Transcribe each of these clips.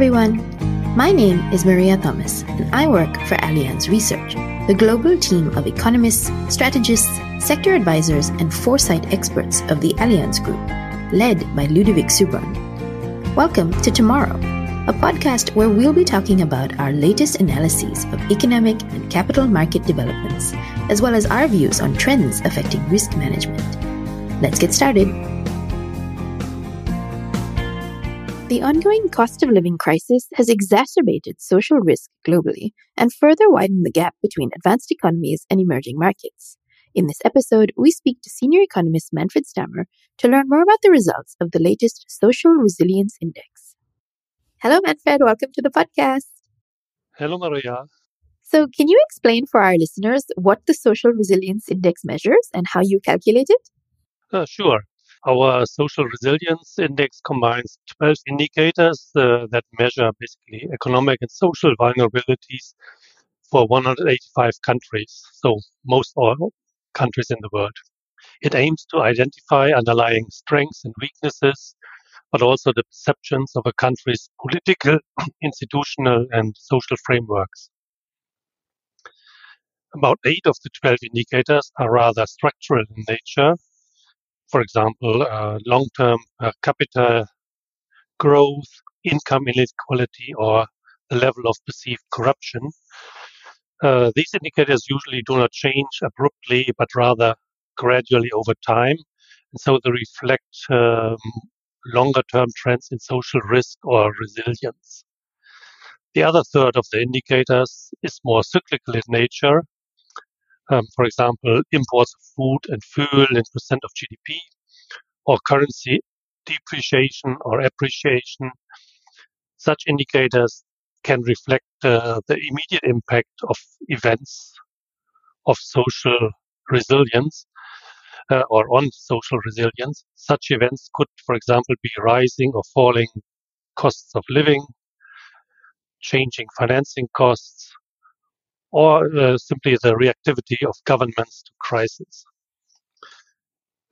everyone. My name is Maria Thomas, and I work for Allianz Research, the global team of economists, strategists, sector advisors, and foresight experts of the Allianz Group, led by Ludovic Subran. Welcome to Tomorrow, a podcast where we'll be talking about our latest analyses of economic and capital market developments, as well as our views on trends affecting risk management. Let's get started. The ongoing cost of living crisis has exacerbated social risk globally and further widened the gap between advanced economies and emerging markets. In this episode, we speak to senior economist Manfred Stamer to learn more about the results of the latest Social Resilience Index. Hello, Manfred. Welcome to the podcast. Hello, Maria. So, can you explain for our listeners what the Social Resilience Index measures and how you calculate it? Uh, sure. Our social resilience index combines 12 indicators uh, that measure basically economic and social vulnerabilities for 185 countries, so most all countries in the world. It aims to identify underlying strengths and weaknesses, but also the perceptions of a country's political, institutional, and social frameworks. About eight of the 12 indicators are rather structural in nature for example, uh, long-term uh, capital growth, income inequality, or the level of perceived corruption. Uh, these indicators usually do not change abruptly, but rather gradually over time. And so they reflect um, longer term trends in social risk or resilience. The other third of the indicators is more cyclical in nature um, for example, imports of food and fuel in percent of GDP, or currency depreciation or appreciation. Such indicators can reflect uh, the immediate impact of events of social resilience uh, or on social resilience. Such events could, for example, be rising or falling costs of living, changing financing costs, or uh, simply the reactivity of governments to crisis.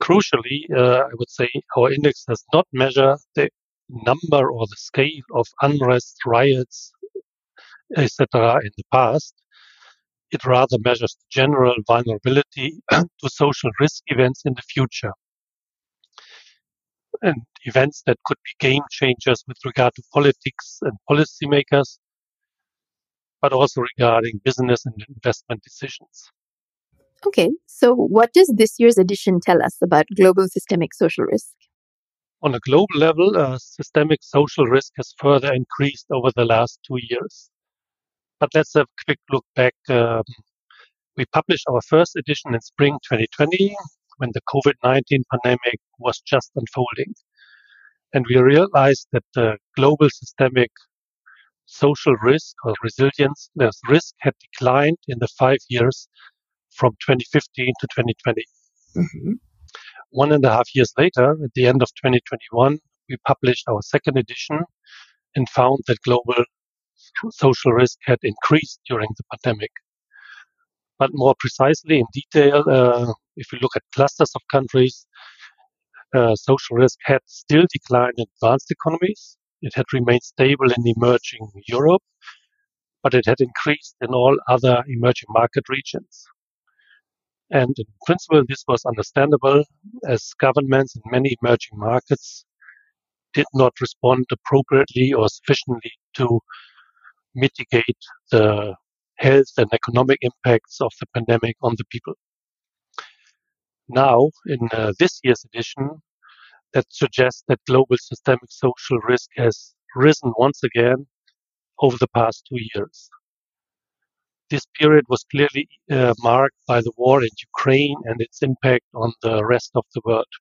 Crucially, uh, I would say our index does not measure the number or the scale of unrest, riots, etc. in the past. It rather measures the general vulnerability to social risk events in the future. And events that could be game changers with regard to politics and policymakers, but also regarding business and investment decisions. Okay, so what does this year's edition tell us about global systemic social risk? On a global level, uh, systemic social risk has further increased over the last two years. But let's have a quick look back. Um, we published our first edition in spring 2020 when the COVID 19 pandemic was just unfolding. And we realized that the global systemic social risk or resilience, the risk had declined in the five years from 2015 to 2020. Mm-hmm. One and a half years later, at the end of 2021, we published our second edition and found that global social risk had increased during the pandemic. But more precisely, in detail, uh, if we look at clusters of countries, uh, social risk had still declined in advanced economies, it had remained stable in emerging Europe, but it had increased in all other emerging market regions. And in principle, this was understandable as governments in many emerging markets did not respond appropriately or sufficiently to mitigate the health and economic impacts of the pandemic on the people. Now, in uh, this year's edition, that suggests that global systemic social risk has risen once again over the past two years. This period was clearly uh, marked by the war in Ukraine and its impact on the rest of the world.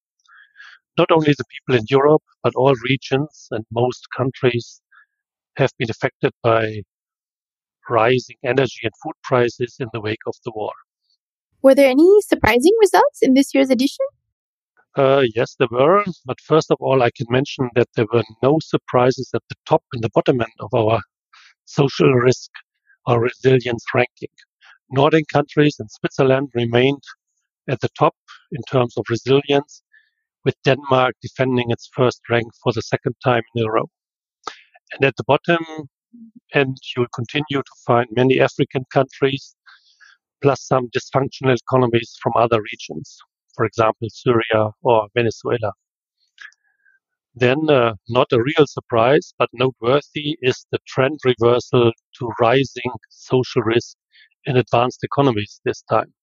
Not only the people in Europe, but all regions and most countries have been affected by rising energy and food prices in the wake of the war. Were there any surprising results in this year's edition? Uh, yes, there were. But first of all, I can mention that there were no surprises at the top and the bottom end of our social risk or resilience ranking. Nordic countries and Switzerland remained at the top in terms of resilience, with Denmark defending its first rank for the second time in a row. And at the bottom end, you'll continue to find many African countries, plus some dysfunctional economies from other regions, for example, Syria or Venezuela. Then, uh, not a real surprise, but noteworthy is the trend reversal to rising social risk in advanced economies this time.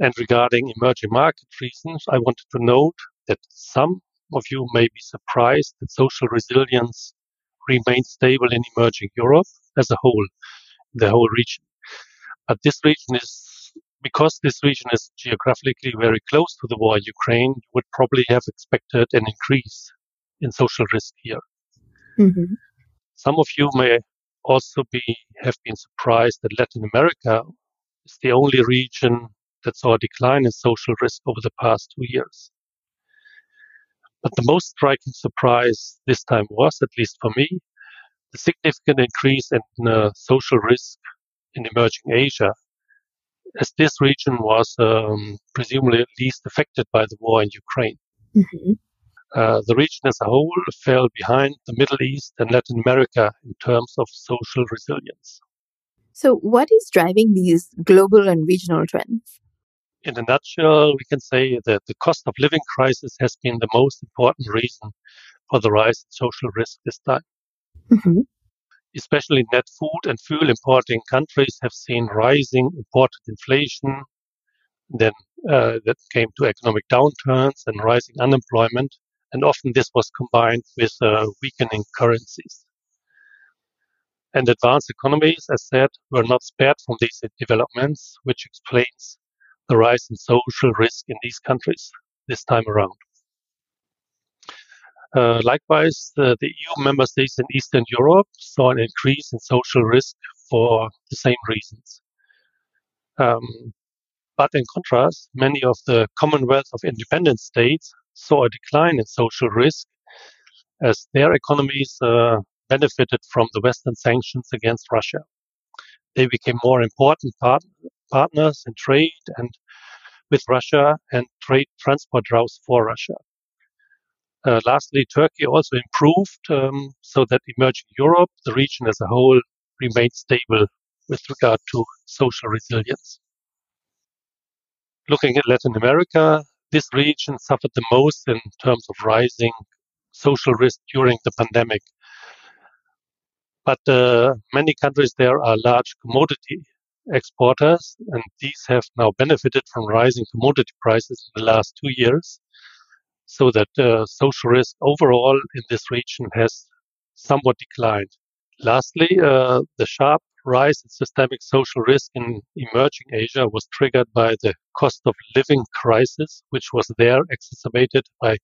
And regarding emerging market reasons, I wanted to note that some of you may be surprised that social resilience remains stable in emerging Europe as a whole, the whole region. But this region is, because this region is geographically very close to the war in Ukraine, you would probably have expected an increase in social risk here. Mm-hmm. Some of you may also be have been surprised that Latin America is the only region that saw a decline in social risk over the past two years. But the most striking surprise this time was, at least for me, the significant increase in uh, social risk in emerging Asia, as this region was um, presumably least affected by the war in Ukraine. Mm-hmm. Uh, the region as a whole fell behind the Middle East and Latin America in terms of social resilience. So, what is driving these global and regional trends? In a nutshell, we can say that the cost of living crisis has been the most important reason for the rise in social risk this time. Mm-hmm. Especially net food and fuel importing countries have seen rising imported inflation. Then uh, that came to economic downturns and rising unemployment, and often this was combined with uh, weakening currencies. And advanced economies, as said, were not spared from these developments, which explains the rise in social risk in these countries this time around. Uh, likewise, the, the, EU member states in Eastern Europe saw an increase in social risk for the same reasons. Um, but in contrast, many of the Commonwealth of Independent States saw a decline in social risk as their economies uh, benefited from the Western sanctions against Russia. They became more important part- partners in trade and with Russia and trade transport routes for Russia. Uh, lastly, Turkey also improved um, so that emerging Europe, the region as a whole, remained stable with regard to social resilience. Looking at Latin America, this region suffered the most in terms of rising social risk during the pandemic. But uh, many countries there are large commodity exporters, and these have now benefited from rising commodity prices in the last two years so that uh, social risk overall in this region has somewhat declined. Lastly, uh, the sharp rise in systemic social risk in emerging Asia was triggered by the cost of living crisis, which was there exacerbated by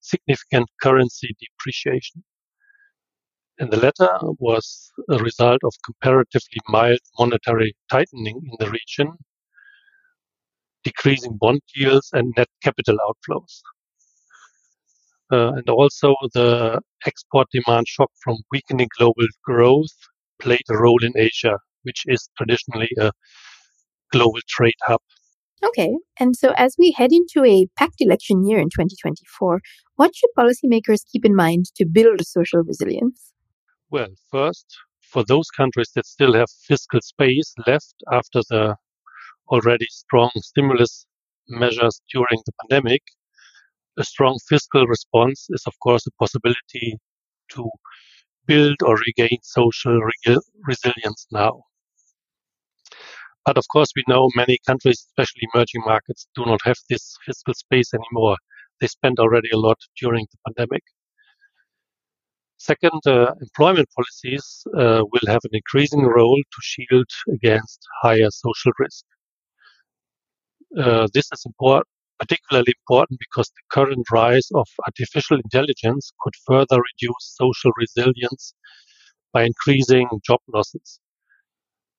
significant currency depreciation. And the latter was a result of comparatively mild monetary tightening in the region, decreasing bond yields and net capital outflows. Uh, and also the export demand shock from weakening global growth played a role in Asia, which is traditionally a global trade hub. Okay, and so as we head into a packed election year in 2024, what should policymakers keep in mind to build social resilience? Well, first, for those countries that still have fiscal space left after the already strong stimulus measures during the pandemic, a strong fiscal response is, of course, a possibility to build or regain social re- resilience now. But of course, we know many countries, especially emerging markets, do not have this fiscal space anymore. They spent already a lot during the pandemic. Second, uh, employment policies uh, will have an increasing role to shield against higher social risk. Uh, this is important, particularly important because the current rise of artificial intelligence could further reduce social resilience by increasing job losses.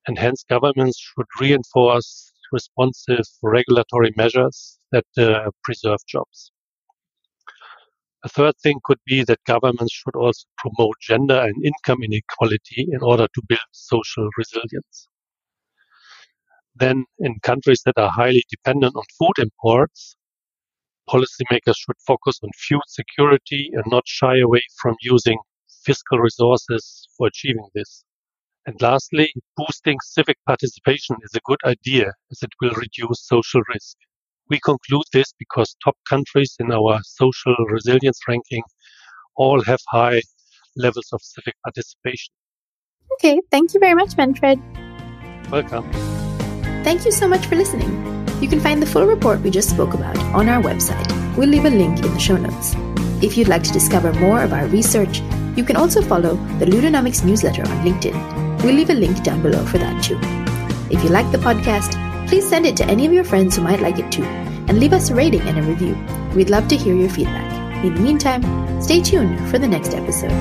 And hence, governments should reinforce responsive regulatory measures that uh, preserve jobs. A third thing could be that governments should also promote gender and income inequality in order to build social resilience. Then in countries that are highly dependent on food imports, policymakers should focus on food security and not shy away from using fiscal resources for achieving this. And lastly, boosting civic participation is a good idea as it will reduce social risk. We conclude this because top countries in our social resilience ranking all have high levels of civic participation. Okay, thank you very much, Manfred. Welcome. Thank you so much for listening. You can find the full report we just spoke about on our website. We'll leave a link in the show notes. If you'd like to discover more of our research, you can also follow the Ludonomics newsletter on LinkedIn. We'll leave a link down below for that too. If you like the podcast, please send it to any of your friends who might like it too, and leave us a rating and a review. We'd love to hear your feedback. In the meantime, stay tuned for the next episode.